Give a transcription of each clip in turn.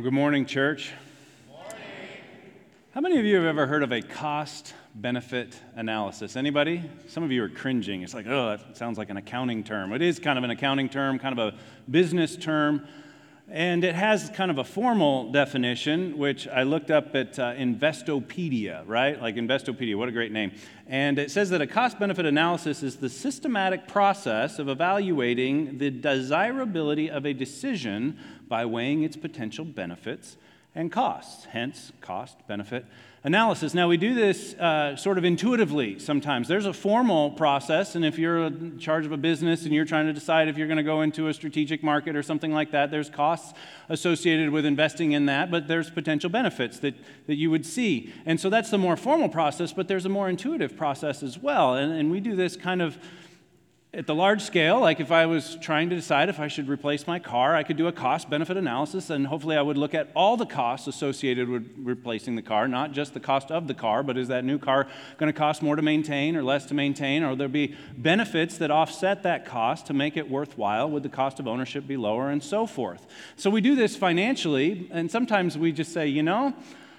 Well, good morning, church. How many of you have ever heard of a cost benefit analysis? Anybody? Some of you are cringing. It's like, oh, that sounds like an accounting term. It is kind of an accounting term, kind of a business term. And it has kind of a formal definition, which I looked up at uh, Investopedia, right? Like Investopedia, what a great name. And it says that a cost benefit analysis is the systematic process of evaluating the desirability of a decision by weighing its potential benefits and costs, hence, cost benefit analysis. Now, we do this uh, sort of intuitively sometimes. There's a formal process, and if you're in charge of a business and you're trying to decide if you're going to go into a strategic market or something like that, there's costs associated with investing in that, but there's potential benefits that, that you would see. And so that's the more formal process, but there's a more intuitive process as well. And, and we do this kind of at the large scale, like if I was trying to decide if I should replace my car, I could do a cost benefit analysis, and hopefully I would look at all the costs associated with replacing the car, not just the cost of the car, but is that new car going to cost more to maintain or less to maintain? Or there be benefits that offset that cost to make it worthwhile? Would the cost of ownership be lower, and so forth? So we do this financially, and sometimes we just say, you know,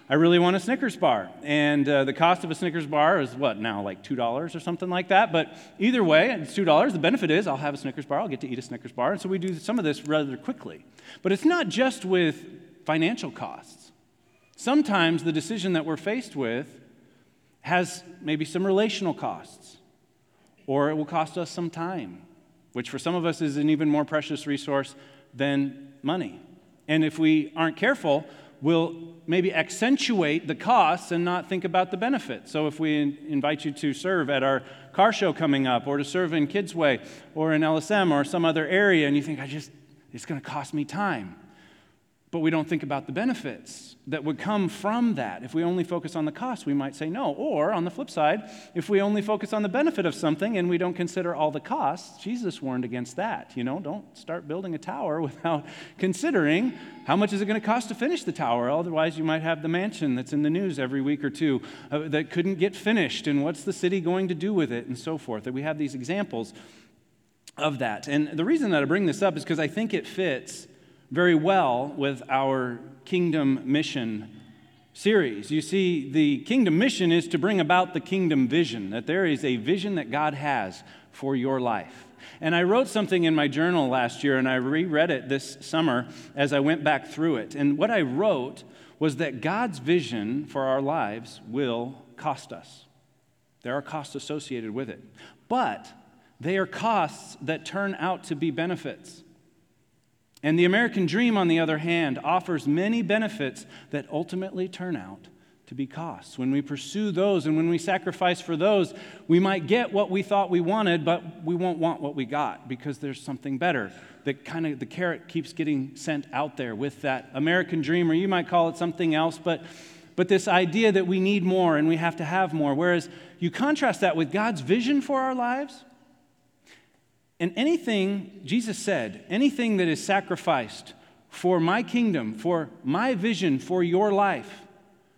I really want a Snickers bar. And uh, the cost of a Snickers bar is what now, like $2 or something like that? But either way, it's $2. The benefit is I'll have a Snickers bar, I'll get to eat a Snickers bar. And so we do some of this rather quickly. But it's not just with financial costs. Sometimes the decision that we're faced with has maybe some relational costs, or it will cost us some time, which for some of us is an even more precious resource than money. And if we aren't careful, will maybe accentuate the costs and not think about the benefits. So if we invite you to serve at our car show coming up, or to serve in Kidsway, or in LSM, or some other area, and you think, I just, it's going to cost me time but we don't think about the benefits that would come from that. If we only focus on the cost, we might say no. Or on the flip side, if we only focus on the benefit of something and we don't consider all the costs, Jesus warned against that. You know, don't start building a tower without considering how much is it going to cost to finish the tower. Otherwise, you might have the mansion that's in the news every week or two uh, that couldn't get finished, and what's the city going to do with it, and so forth. That we have these examples of that. And the reason that I bring this up is because I think it fits very well with our kingdom mission series. You see, the kingdom mission is to bring about the kingdom vision, that there is a vision that God has for your life. And I wrote something in my journal last year, and I reread it this summer as I went back through it. And what I wrote was that God's vision for our lives will cost us. There are costs associated with it, but they are costs that turn out to be benefits. And the American dream, on the other hand, offers many benefits that ultimately turn out to be costs. When we pursue those and when we sacrifice for those, we might get what we thought we wanted, but we won't want what we got because there's something better. That kind of the carrot keeps getting sent out there with that American dream, or you might call it something else, but but this idea that we need more and we have to have more. Whereas you contrast that with God's vision for our lives, and anything, Jesus said, anything that is sacrificed for my kingdom, for my vision, for your life,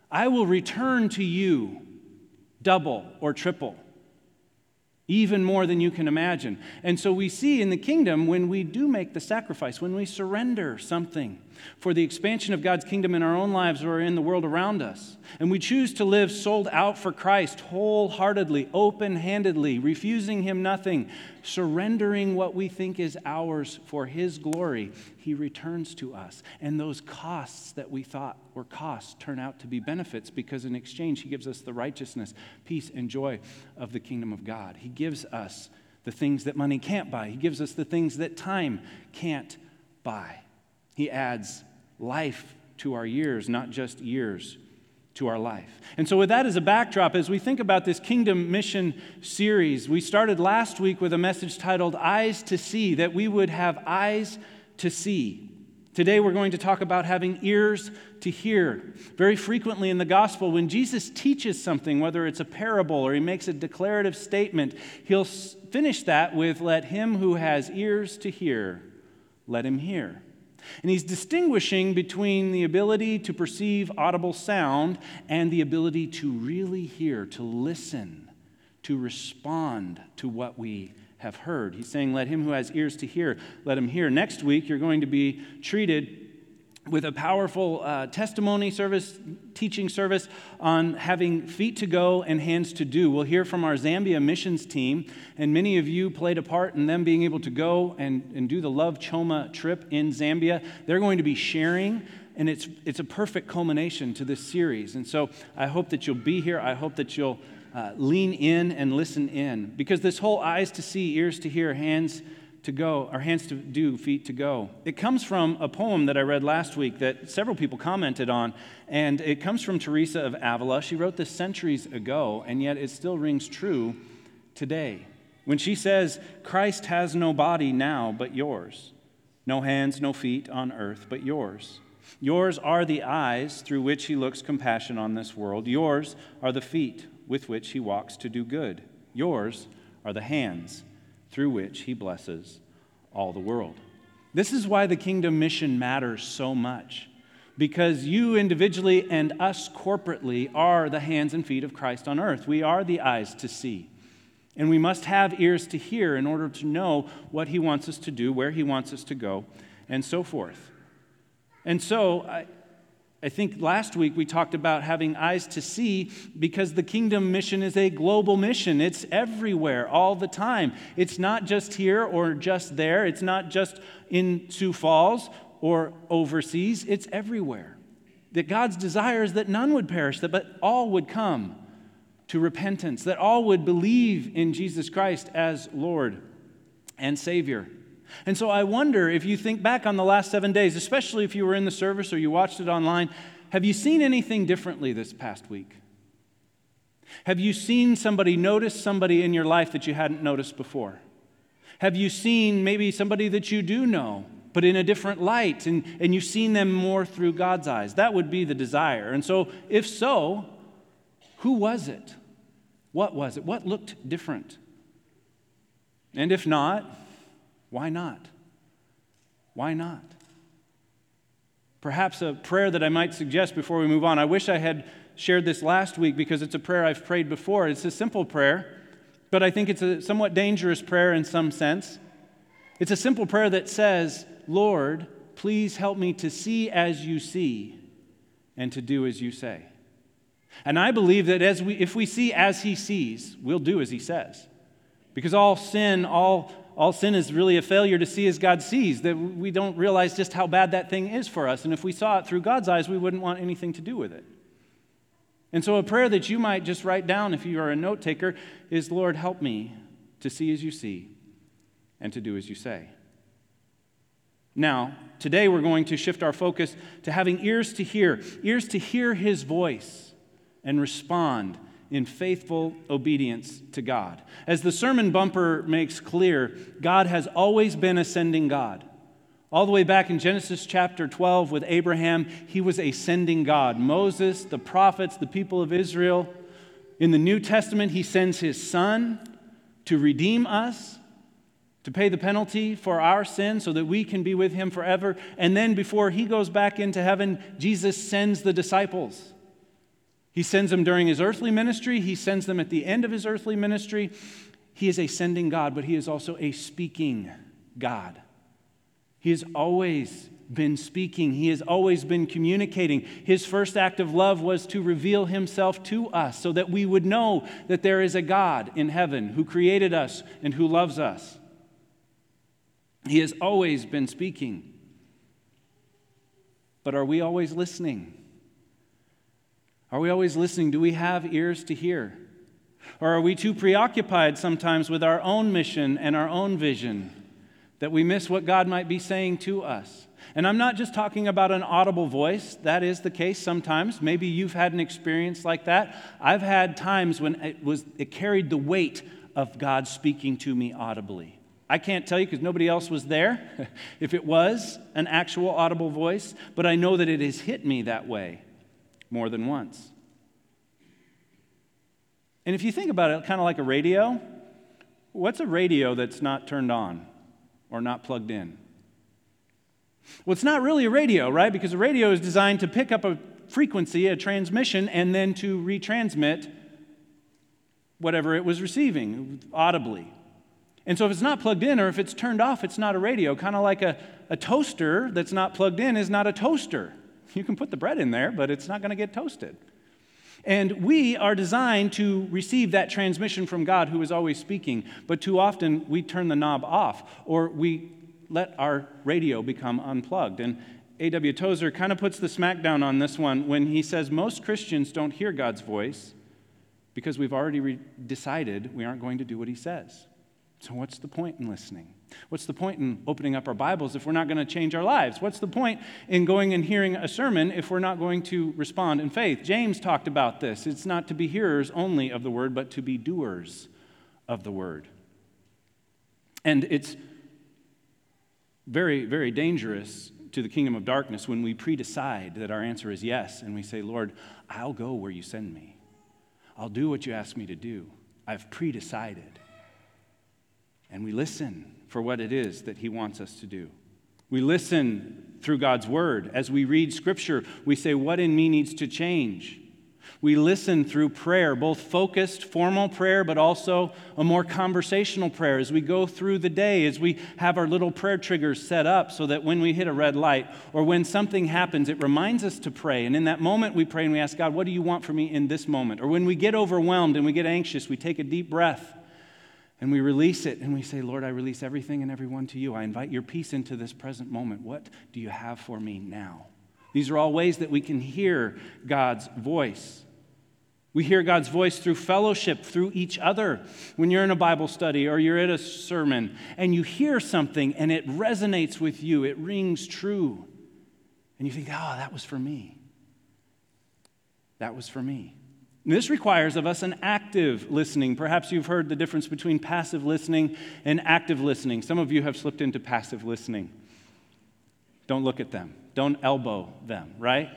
I will return to you double or triple even more than you can imagine. And so we see in the kingdom when we do make the sacrifice, when we surrender something for the expansion of God's kingdom in our own lives or in the world around us, and we choose to live sold out for Christ wholeheartedly, open handedly, refusing Him nothing, surrendering what we think is ours for His glory, He returns to us. And those costs that we thought were costs turn out to be benefits because in exchange, He gives us the righteousness, peace, and joy of the kingdom of God. He gives us the things that money can't buy, He gives us the things that time can't buy. He adds life to our years, not just years to our life. And so, with that as a backdrop, as we think about this kingdom mission series, we started last week with a message titled Eyes to See, that we would have eyes to see. Today, we're going to talk about having ears to hear. Very frequently in the gospel, when Jesus teaches something, whether it's a parable or he makes a declarative statement, he'll finish that with, Let him who has ears to hear, let him hear. And he's distinguishing between the ability to perceive audible sound and the ability to really hear, to listen, to respond to what we have heard. He's saying, Let him who has ears to hear, let him hear. Next week, you're going to be treated with a powerful uh, testimony service, teaching service on having feet to go and hands to do. We'll hear from our Zambia missions team, and many of you played a part in them being able to go and, and do the Love Choma trip in Zambia. They're going to be sharing, and it's, it's a perfect culmination to this series. And so I hope that you'll be here. I hope that you'll uh, lean in and listen in, because this whole eyes to see, ears to hear, hands to go, our hands to do, feet to go. It comes from a poem that I read last week that several people commented on, and it comes from Teresa of Avila. She wrote this centuries ago, and yet it still rings true today. When she says, Christ has no body now but yours, no hands, no feet on earth but yours. Yours are the eyes through which he looks compassion on this world. Yours are the feet with which he walks to do good. Yours are the hands through which he blesses all the world. This is why the kingdom mission matters so much, because you individually and us corporately are the hands and feet of Christ on earth. We are the eyes to see. And we must have ears to hear in order to know what he wants us to do, where he wants us to go, and so forth. And so, I, I think last week we talked about having eyes to see because the kingdom mission is a global mission. It's everywhere, all the time. It's not just here or just there, it's not just in Sioux Falls or overseas, it's everywhere. That God's desire is that none would perish, but all would come to repentance, that all would believe in Jesus Christ as Lord and Savior. And so I wonder if you think back on the last seven days, especially if you were in the service or you watched it online, have you seen anything differently this past week? Have you seen somebody notice somebody in your life that you hadn't noticed before? Have you seen maybe somebody that you do know, but in a different light, and, and you've seen them more through God's eyes? That would be the desire. And so, if so, who was it? What was it? What looked different? And if not, why not? Why not? Perhaps a prayer that I might suggest before we move on. I wish I had shared this last week because it's a prayer I've prayed before. It's a simple prayer, but I think it's a somewhat dangerous prayer in some sense. It's a simple prayer that says, Lord, please help me to see as you see and to do as you say. And I believe that as we, if we see as he sees, we'll do as he says. Because all sin, all all sin is really a failure to see as God sees, that we don't realize just how bad that thing is for us. And if we saw it through God's eyes, we wouldn't want anything to do with it. And so, a prayer that you might just write down if you are a note taker is Lord, help me to see as you see and to do as you say. Now, today we're going to shift our focus to having ears to hear, ears to hear his voice and respond in faithful obedience to God. As the sermon bumper makes clear, God has always been a sending God. All the way back in Genesis chapter 12 with Abraham, he was a sending God. Moses, the prophets, the people of Israel. In the New Testament, he sends his son to redeem us, to pay the penalty for our sin so that we can be with him forever. And then before he goes back into heaven, Jesus sends the disciples he sends them during his earthly ministry, he sends them at the end of his earthly ministry. He is a sending God, but he is also a speaking God. He has always been speaking, he has always been communicating. His first act of love was to reveal himself to us so that we would know that there is a God in heaven who created us and who loves us. He has always been speaking. But are we always listening? Are we always listening? Do we have ears to hear? Or are we too preoccupied sometimes with our own mission and our own vision that we miss what God might be saying to us? And I'm not just talking about an audible voice. That is the case sometimes. Maybe you've had an experience like that. I've had times when it was it carried the weight of God speaking to me audibly. I can't tell you because nobody else was there if it was an actual audible voice, but I know that it has hit me that way more than once. And if you think about it, kind of like a radio, what's a radio that's not turned on or not plugged in? Well, it's not really a radio, right? Because a radio is designed to pick up a frequency, a transmission, and then to retransmit whatever it was receiving audibly. And so if it's not plugged in or if it's turned off, it's not a radio. Kind of like a, a toaster that's not plugged in is not a toaster. You can put the bread in there, but it's not going to get toasted. And we are designed to receive that transmission from God who is always speaking, but too often we turn the knob off or we let our radio become unplugged. And A.W. Tozer kind of puts the smackdown on this one when he says most Christians don't hear God's voice because we've already re- decided we aren't going to do what he says. So, what's the point in listening? What's the point in opening up our Bibles if we're not going to change our lives? What's the point in going and hearing a sermon if we're not going to respond in faith? James talked about this. It's not to be hearers only of the word, but to be doers of the word. And it's very, very dangerous to the kingdom of darkness when we predecide that our answer is yes and we say, Lord, I'll go where you send me. I'll do what you ask me to do. I've predecided. And we listen for what it is that He wants us to do. We listen through God's Word. As we read Scripture, we say, What in me needs to change? We listen through prayer, both focused, formal prayer, but also a more conversational prayer as we go through the day, as we have our little prayer triggers set up so that when we hit a red light or when something happens, it reminds us to pray. And in that moment, we pray and we ask God, What do you want for me in this moment? Or when we get overwhelmed and we get anxious, we take a deep breath and we release it and we say, Lord, I release everything and everyone to you. I invite your peace into this present moment. What do you have for me now? These are all ways that we can hear God's voice. We hear God's voice through fellowship, through each other. When you're in a Bible study or you're at a sermon and you hear something and it resonates with you, it rings true. And you think, oh, that was for me. That was for me. This requires of us an active listening. Perhaps you've heard the difference between passive listening and active listening. Some of you have slipped into passive listening. Don't look at them, don't elbow them, right?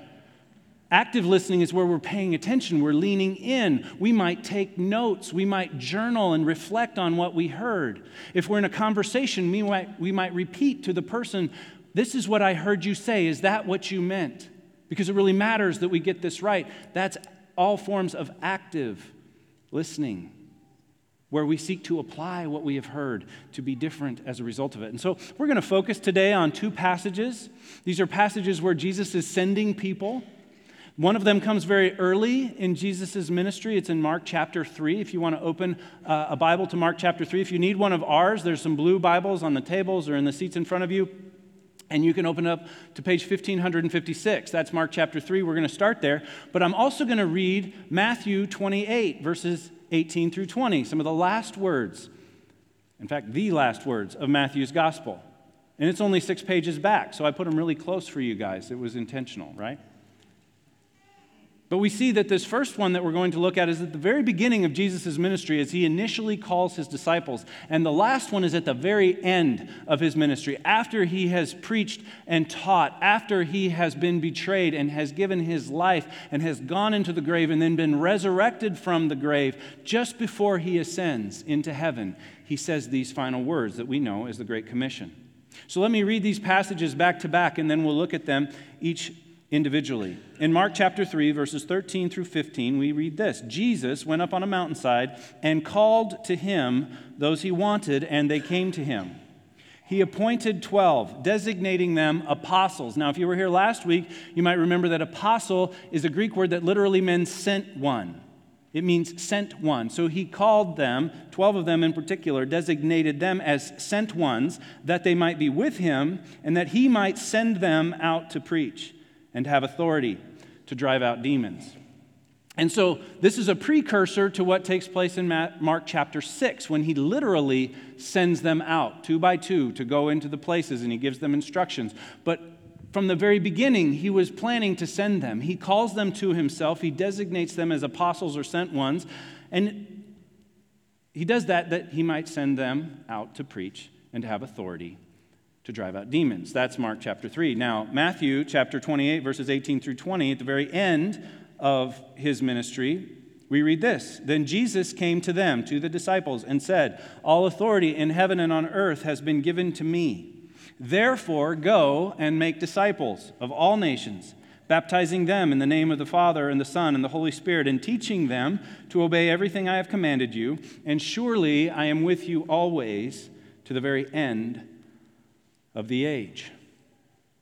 Active listening is where we're paying attention, we're leaning in. We might take notes, we might journal and reflect on what we heard. If we're in a conversation, we might, we might repeat to the person, This is what I heard you say. Is that what you meant? Because it really matters that we get this right. That's all forms of active listening, where we seek to apply what we have heard to be different as a result of it. And so we're going to focus today on two passages. These are passages where Jesus is sending people. One of them comes very early in Jesus' ministry. It's in Mark chapter 3. If you want to open uh, a Bible to Mark chapter 3, if you need one of ours, there's some blue Bibles on the tables or in the seats in front of you. And you can open up to page 1556. That's Mark chapter 3. We're going to start there. But I'm also going to read Matthew 28, verses 18 through 20, some of the last words. In fact, the last words of Matthew's gospel. And it's only six pages back, so I put them really close for you guys. It was intentional, right? But we see that this first one that we're going to look at is at the very beginning of Jesus' ministry as he initially calls his disciples. And the last one is at the very end of his ministry, after he has preached and taught, after he has been betrayed and has given his life and has gone into the grave and then been resurrected from the grave, just before he ascends into heaven, he says these final words that we know as the Great Commission. So let me read these passages back to back and then we'll look at them each individually. In Mark chapter 3, verses 13 through 15, we read this Jesus went up on a mountainside and called to him those he wanted, and they came to him. He appointed 12, designating them apostles. Now, if you were here last week, you might remember that apostle is a Greek word that literally means sent one. It means sent one. So he called them, 12 of them in particular, designated them as sent ones, that they might be with him and that he might send them out to preach and have authority to drive out demons. And so, this is a precursor to what takes place in Mark chapter 6 when he literally sends them out two by two to go into the places and he gives them instructions. But from the very beginning, he was planning to send them. He calls them to himself, he designates them as apostles or sent ones, and he does that that he might send them out to preach and to have authority to drive out demons. That's Mark chapter 3. Now, Matthew chapter 28, verses 18 through 20, at the very end of his ministry, we read this Then Jesus came to them, to the disciples, and said, All authority in heaven and on earth has been given to me. Therefore, go and make disciples of all nations baptizing them in the name of the Father and the Son and the Holy Spirit, and teaching them to obey everything I have commanded you. And surely I am with you always to the very end of the age.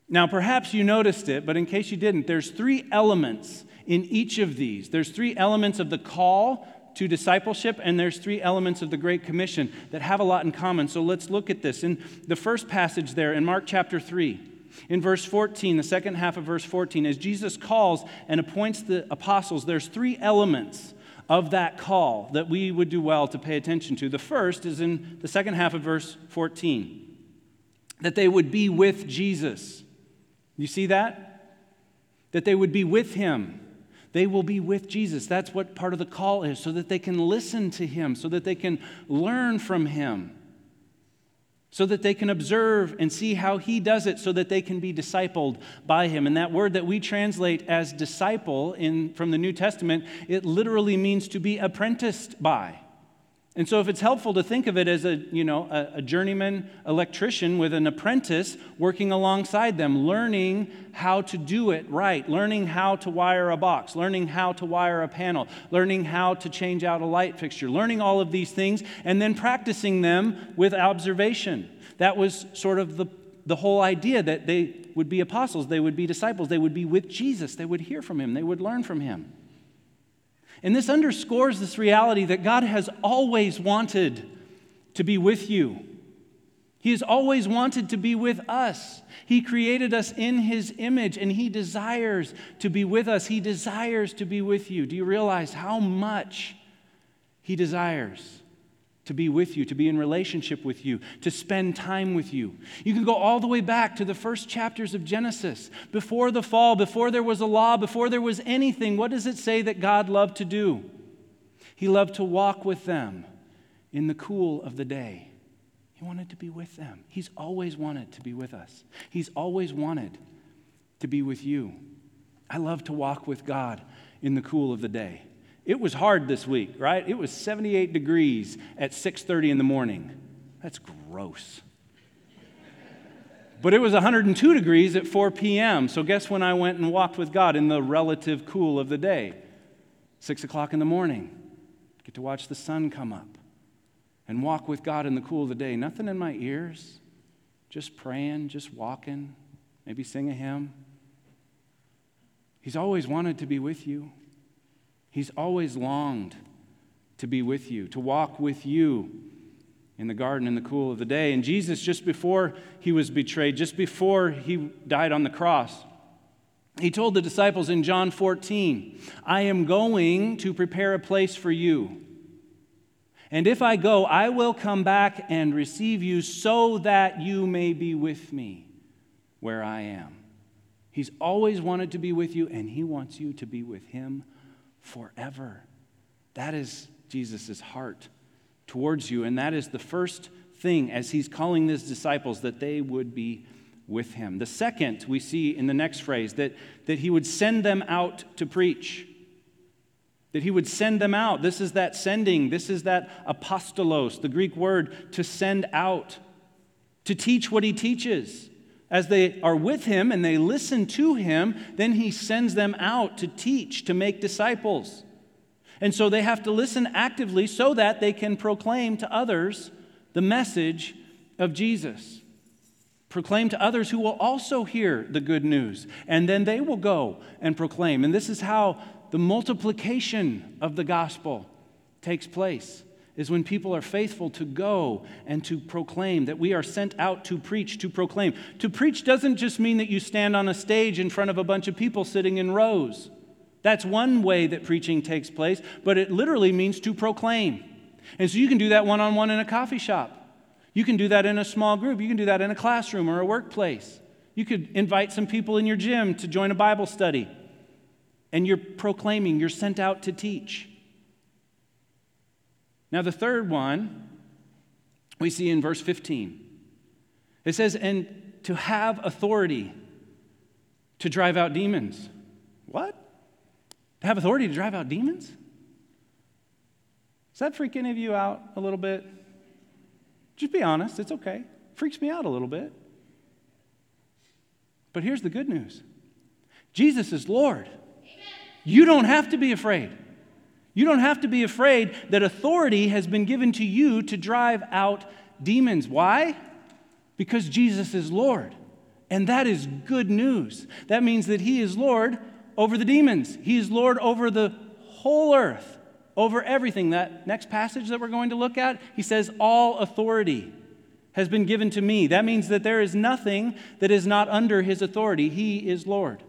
Now, perhaps you noticed it, but in case you didn't, there's three elements in each of these. There's three elements of the call to discipleship, and there's three elements of the Great Commission that have a lot in common. So let's look at this. In the first passage there in Mark chapter 3, in verse 14, the second half of verse 14, as Jesus calls and appoints the apostles, there's three elements of that call that we would do well to pay attention to. The first is in the second half of verse 14 that they would be with Jesus. You see that? That they would be with him. They will be with Jesus. That's what part of the call is, so that they can listen to him, so that they can learn from him so that they can observe and see how he does it so that they can be discipled by him and that word that we translate as disciple in, from the new testament it literally means to be apprenticed by and so if it's helpful to think of it as a you know a, a journeyman electrician with an apprentice working alongside them learning how to do it right learning how to wire a box learning how to wire a panel learning how to change out a light fixture learning all of these things and then practicing them with observation that was sort of the, the whole idea that they would be apostles, they would be disciples, they would be with Jesus, they would hear from him, they would learn from him. And this underscores this reality that God has always wanted to be with you. He has always wanted to be with us. He created us in His image and He desires to be with us. He desires to be with you. Do you realize how much He desires? To be with you, to be in relationship with you, to spend time with you. You can go all the way back to the first chapters of Genesis. Before the fall, before there was a law, before there was anything, what does it say that God loved to do? He loved to walk with them in the cool of the day. He wanted to be with them. He's always wanted to be with us, He's always wanted to be with you. I love to walk with God in the cool of the day. It was hard this week, right? It was 78 degrees at 6:30 in the morning. That's gross. But it was 102 degrees at 4 p.m. So guess when I went and walked with God in the relative cool of the day? Six o'clock in the morning. Get to watch the sun come up and walk with God in the cool of the day. Nothing in my ears, just praying, just walking, maybe sing a hymn. He's always wanted to be with you. He's always longed to be with you, to walk with you in the garden in the cool of the day. And Jesus, just before he was betrayed, just before he died on the cross, he told the disciples in John 14, I am going to prepare a place for you. And if I go, I will come back and receive you so that you may be with me where I am. He's always wanted to be with you, and he wants you to be with him forever. That is Jesus' heart towards you. And that is the first thing as he's calling his disciples that they would be with him. The second we see in the next phrase that, that he would send them out to preach. That he would send them out. This is that sending. This is that apostolos, the Greek word to send out, to teach what he teaches as they are with him and they listen to him, then he sends them out to teach, to make disciples. And so they have to listen actively so that they can proclaim to others the message of Jesus. Proclaim to others who will also hear the good news, and then they will go and proclaim. And this is how the multiplication of the gospel takes place is when people are faithful to go and to proclaim, that we are sent out to preach, to proclaim. To preach doesn't just mean that you stand on a stage in front of a bunch of people sitting in rows. That's one way that preaching takes place, but it literally means to proclaim. And so you can do that one on one in a coffee shop. You can do that in a small group. You can do that in a classroom or a workplace. You could invite some people in your gym to join a Bible study. And you're proclaiming, you're sent out to teach. Now, the third one we see in verse 15. It says, and to have authority to drive out demons. What? To have authority to drive out demons? Does that freak any of you out a little bit? Just be honest, it's okay. Freaks me out a little bit. But here's the good news Jesus is Lord. You don't have to be afraid. You don't have to be afraid that authority has been given to you to drive out demons. Why? Because Jesus is Lord. And that is good news. That means that He is Lord over the demons, He is Lord over the whole earth, over everything. That next passage that we're going to look at, He says, All authority has been given to me. That means that there is nothing that is not under His authority. He is Lord.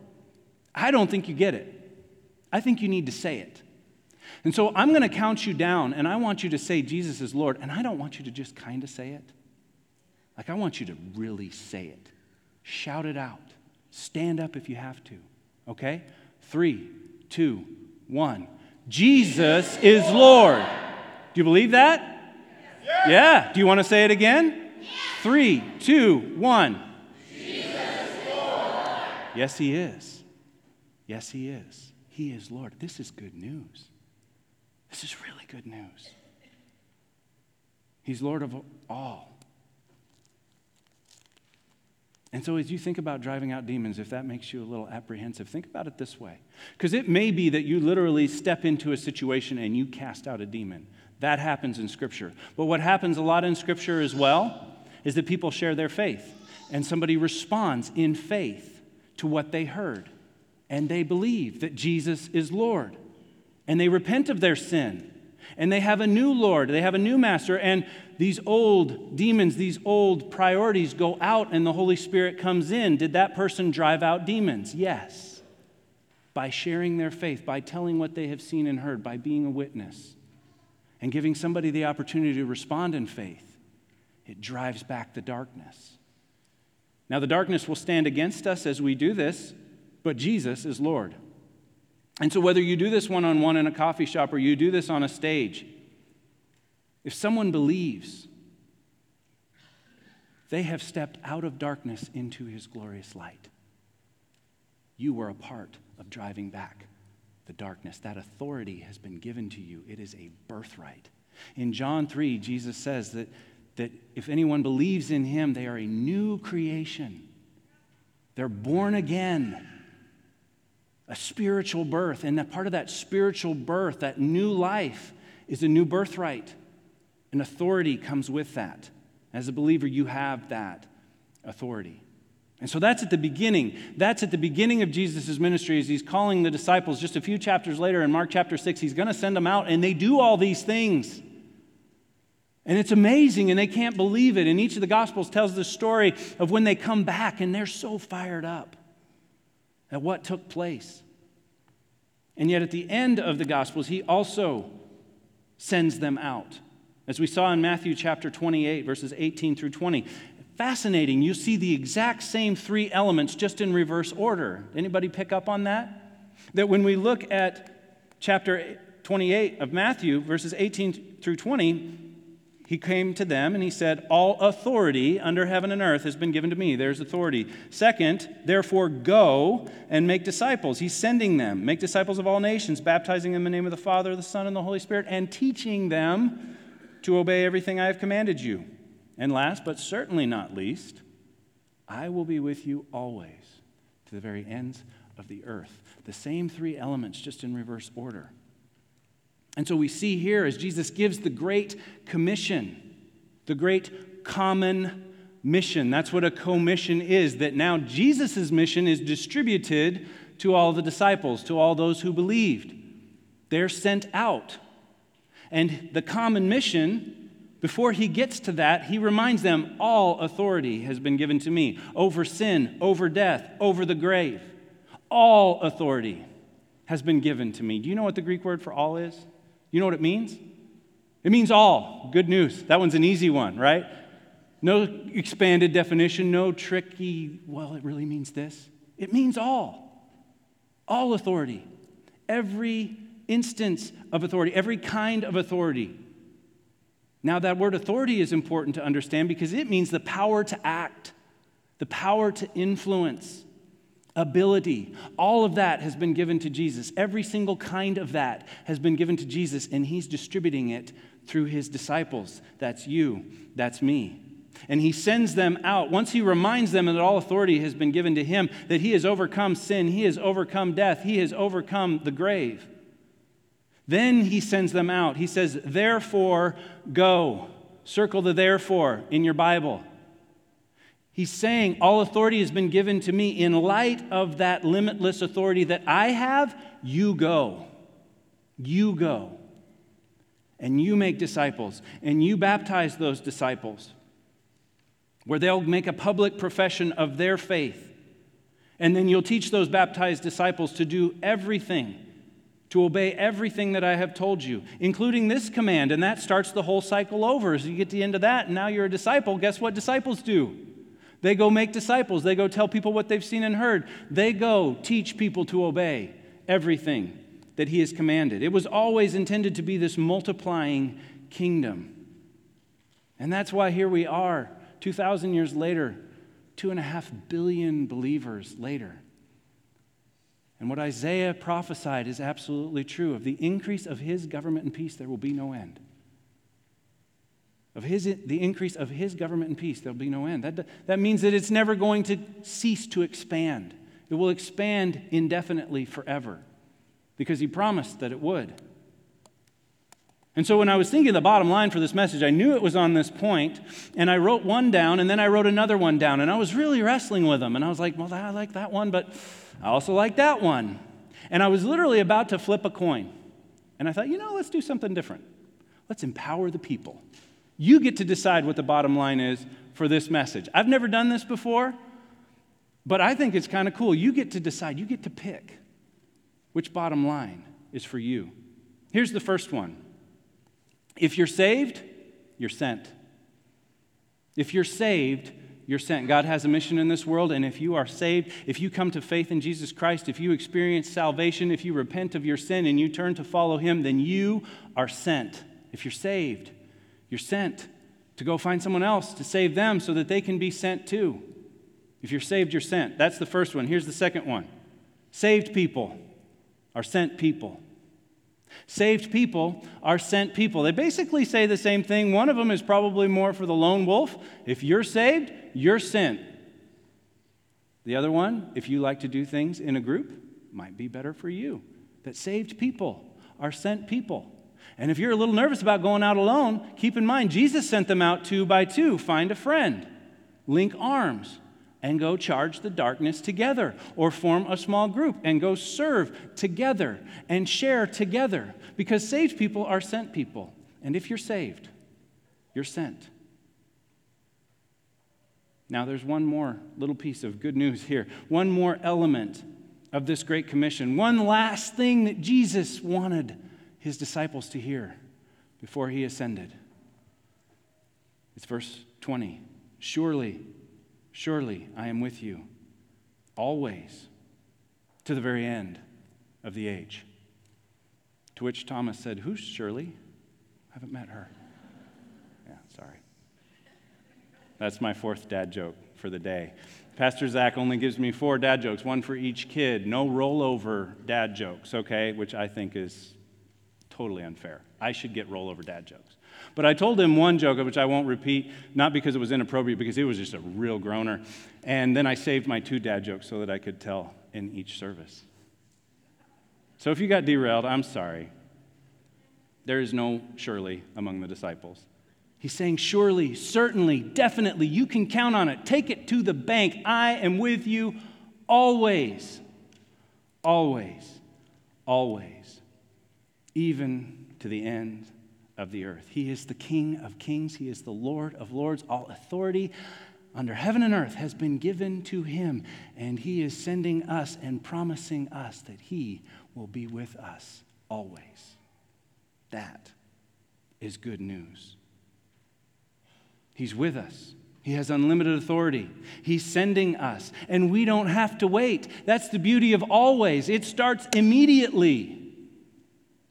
I don't think you get it. I think you need to say it. And so I'm going to count you down, and I want you to say Jesus is Lord, and I don't want you to just kind of say it. Like, I want you to really say it. Shout it out. Stand up if you have to. Okay? Three, two, one. Jesus is Lord. Do you believe that? Yeah. yeah. Do you want to say it again? Yeah. Three, two, one. Yes, He is. Yes, He is. He is Lord. This is good news. This is really good news. He's Lord of all. And so, as you think about driving out demons, if that makes you a little apprehensive, think about it this way. Because it may be that you literally step into a situation and you cast out a demon. That happens in Scripture. But what happens a lot in Scripture as well is that people share their faith, and somebody responds in faith to what they heard, and they believe that Jesus is Lord, and they repent of their sin, and they have a new Lord, they have a new master, and these old demons, these old priorities go out and the Holy Spirit comes in. Did that person drive out demons? Yes. By sharing their faith, by telling what they have seen and heard, by being a witness, and giving somebody the opportunity to respond in faith, it drives back the darkness. Now, the darkness will stand against us as we do this, but Jesus is Lord. And so, whether you do this one on one in a coffee shop or you do this on a stage, if someone believes, they have stepped out of darkness into his glorious light. You were a part of driving back the darkness. That authority has been given to you, it is a birthright. In John 3, Jesus says that, that if anyone believes in him, they are a new creation. They're born again, a spiritual birth. And that part of that spiritual birth, that new life, is a new birthright. And authority comes with that. As a believer, you have that authority. And so that's at the beginning. That's at the beginning of Jesus' ministry as he's calling the disciples. Just a few chapters later in Mark chapter 6, he's going to send them out, and they do all these things. And it's amazing, and they can't believe it. And each of the Gospels tells the story of when they come back, and they're so fired up at what took place. And yet, at the end of the Gospels, he also sends them out. As we saw in Matthew chapter 28, verses 18 through 20. Fascinating. You see the exact same three elements just in reverse order. Anybody pick up on that? That when we look at chapter 28 of Matthew, verses 18 through 20, he came to them and he said, All authority under heaven and earth has been given to me. There's authority. Second, therefore go and make disciples. He's sending them. Make disciples of all nations, baptizing them in the name of the Father, the Son, and the Holy Spirit, and teaching them to obey everything I have commanded you. And last, but certainly not least, I will be with you always to the very ends of the earth. The same three elements, just in reverse order. And so we see here as Jesus gives the Great Commission, the great common mission. That's what a commission is, that now Jesus' mission is distributed to all the disciples, to all those who believed. They're sent out and the common mission, before he gets to that, he reminds them all authority has been given to me over sin, over death, over the grave. All authority has been given to me. Do you know what the Greek word for all is? You know what it means? It means all. Good news. That one's an easy one, right? No expanded definition, no tricky, well, it really means this. It means all. All authority. Every instance of authority, every kind of authority. Now, that word authority is important to understand because it means the power to act, the power to influence, ability. All of that has been given to Jesus. Every single kind of that has been given to Jesus, and he's distributing it through his disciples. That's you, that's me. And he sends them out. Once he reminds them that all authority has been given to him, that he has overcome sin, he has overcome death, he has overcome the grave. Then he sends them out. He says, Therefore, go. Circle the therefore in your Bible. He's saying, All authority has been given to me. In light of that limitless authority that I have, you go. You go. And you make disciples. And you baptize those disciples, where they'll make a public profession of their faith. And then you'll teach those baptized disciples to do everything to obey everything that I have told you, including this command. And that starts the whole cycle over. As you get to the end of that, and now you're a disciple, guess what disciples do? They go make disciples. They go tell people what they've seen and heard. They go teach people to obey everything that He has commanded. It was always intended to be this multiplying kingdom. And that's why here we are, 2,000 years later, two and a half billion believers later. And what Isaiah prophesied is absolutely true. Of the increase of his government and peace, there will be no end. Of his, the increase of his government and peace, there'll be no end. That, that means that it's never going to cease to expand. It will expand indefinitely forever because he promised that it would. And so when I was thinking the bottom line for this message, I knew it was on this point, and I wrote one down, and then I wrote another one down, and I was really wrestling with them. And I was like, well, I like that one, but I also like that one. And I was literally about to flip a coin. And I thought, you know, let's do something different. Let's empower the people. You get to decide what the bottom line is for this message. I've never done this before, but I think it's kind of cool. You get to decide, you get to pick which bottom line is for you. Here's the first one if you're saved, you're sent. If you're saved, you're sent. God has a mission in this world, and if you are saved, if you come to faith in Jesus Christ, if you experience salvation, if you repent of your sin and you turn to follow Him, then you are sent. If you're saved, you're sent to go find someone else to save them so that they can be sent too. If you're saved, you're sent. That's the first one. Here's the second one saved people are sent people. Saved people are sent people. They basically say the same thing. One of them is probably more for the lone wolf. If you're saved, you're sent. The other one, if you like to do things in a group, might be better for you. That saved people are sent people. And if you're a little nervous about going out alone, keep in mind Jesus sent them out two by two. Find a friend, link arms, and go charge the darkness together, or form a small group and go serve together and share together. Because saved people are sent people. And if you're saved, you're sent. Now, there's one more little piece of good news here, one more element of this Great Commission, one last thing that Jesus wanted his disciples to hear before he ascended. It's verse 20. Surely, Surely I am with you always to the very end of the age. To which Thomas said, Who's Shirley? I haven't met her. Yeah, sorry. That's my fourth dad joke for the day. Pastor Zach only gives me four dad jokes, one for each kid. No rollover dad jokes, okay? Which I think is totally unfair. I should get rollover dad jokes. But I told him one joke, which I won't repeat, not because it was inappropriate, because he was just a real groaner. And then I saved my two dad jokes so that I could tell in each service. So if you got derailed, I'm sorry. There is no Shirley among the disciples. He's saying, surely, certainly, definitely, you can count on it. Take it to the bank. I am with you always, always, always, even to the end of the earth. He is the King of kings, He is the Lord of lords. All authority under heaven and earth has been given to Him, and He is sending us and promising us that He will be with us always. That is good news. He's with us. He has unlimited authority. He's sending us, and we don't have to wait. That's the beauty of always. It starts immediately.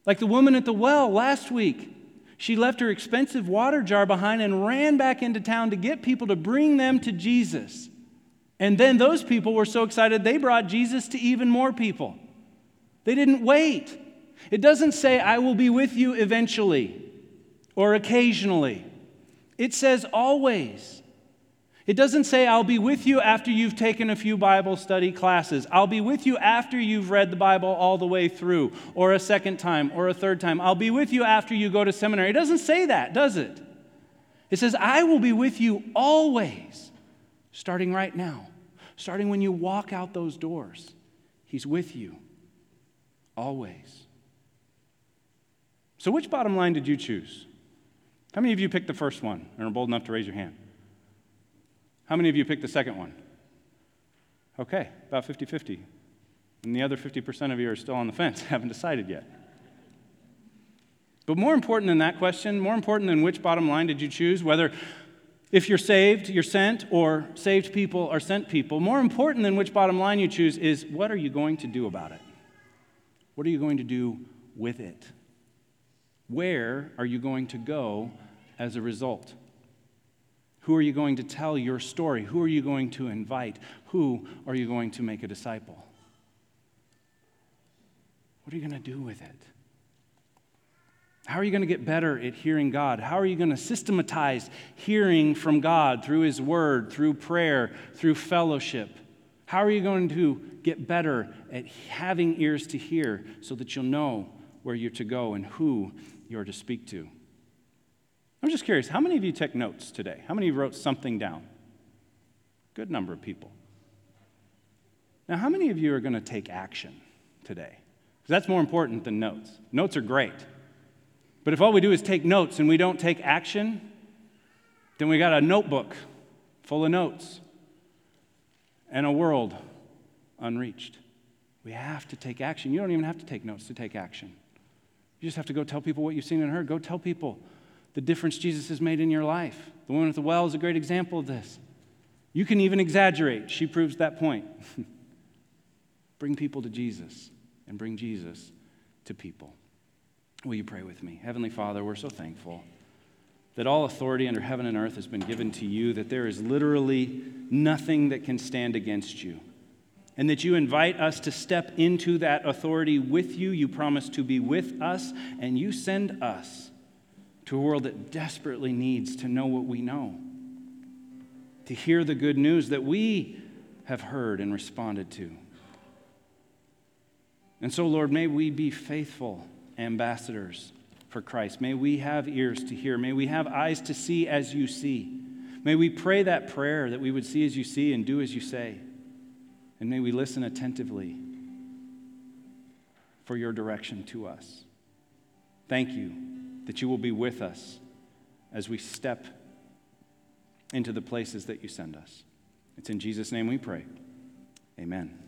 Like the woman at the well last week. She left her expensive water jar behind and ran back into town to get people to bring them to Jesus. And then those people were so excited they brought Jesus to even more people. They didn't wait. It doesn't say, I will be with you eventually or occasionally. It says always. It doesn't say, I'll be with you after you've taken a few Bible study classes. I'll be with you after you've read the Bible all the way through, or a second time, or a third time. I'll be with you after you go to seminary. It doesn't say that, does it? It says, I will be with you always, starting right now, starting when you walk out those doors. He's with you always. So, which bottom line did you choose? How many of you picked the first one and are bold enough to raise your hand? How many of you picked the second one? Okay, about 50 50. And the other 50% of you are still on the fence, haven't decided yet. But more important than that question, more important than which bottom line did you choose, whether if you're saved, you're sent, or saved people are sent people, more important than which bottom line you choose is what are you going to do about it? What are you going to do with it? Where are you going to go as a result? Who are you going to tell your story? Who are you going to invite? Who are you going to make a disciple? What are you going to do with it? How are you going to get better at hearing God? How are you going to systematize hearing from God through His Word, through prayer, through fellowship? How are you going to get better at having ears to hear so that you'll know where you're to go and who you're to speak to? I'm just curious, how many of you took notes today? How many wrote something down? Good number of people. Now, how many of you are going to take action today? Because that's more important than notes. Notes are great. But if all we do is take notes and we don't take action, then we got a notebook full of notes and a world unreached. We have to take action. You don't even have to take notes to take action. You just have to go tell people what you've seen and heard. Go tell people the difference Jesus has made in your life. The woman at the well is a great example of this. You can even exaggerate. She proves that point. bring people to Jesus and bring Jesus to people. Will you pray with me? Heavenly Father, we're so thankful that all authority under heaven and earth has been given to you, that there is literally nothing that can stand against you, and that you invite us to step into that authority with you. You promise to be with us, and you send us to a world that desperately needs to know what we know, to hear the good news that we have heard and responded to. And so, Lord, may we be faithful ambassadors for Christ. May we have ears to hear. May we have eyes to see as you see. May we pray that prayer that we would see as you see and do as you say. And may we listen attentively for your direction to us. Thank you that you will be with us as we step into the places that you send us. It's in Jesus' name we pray. Amen.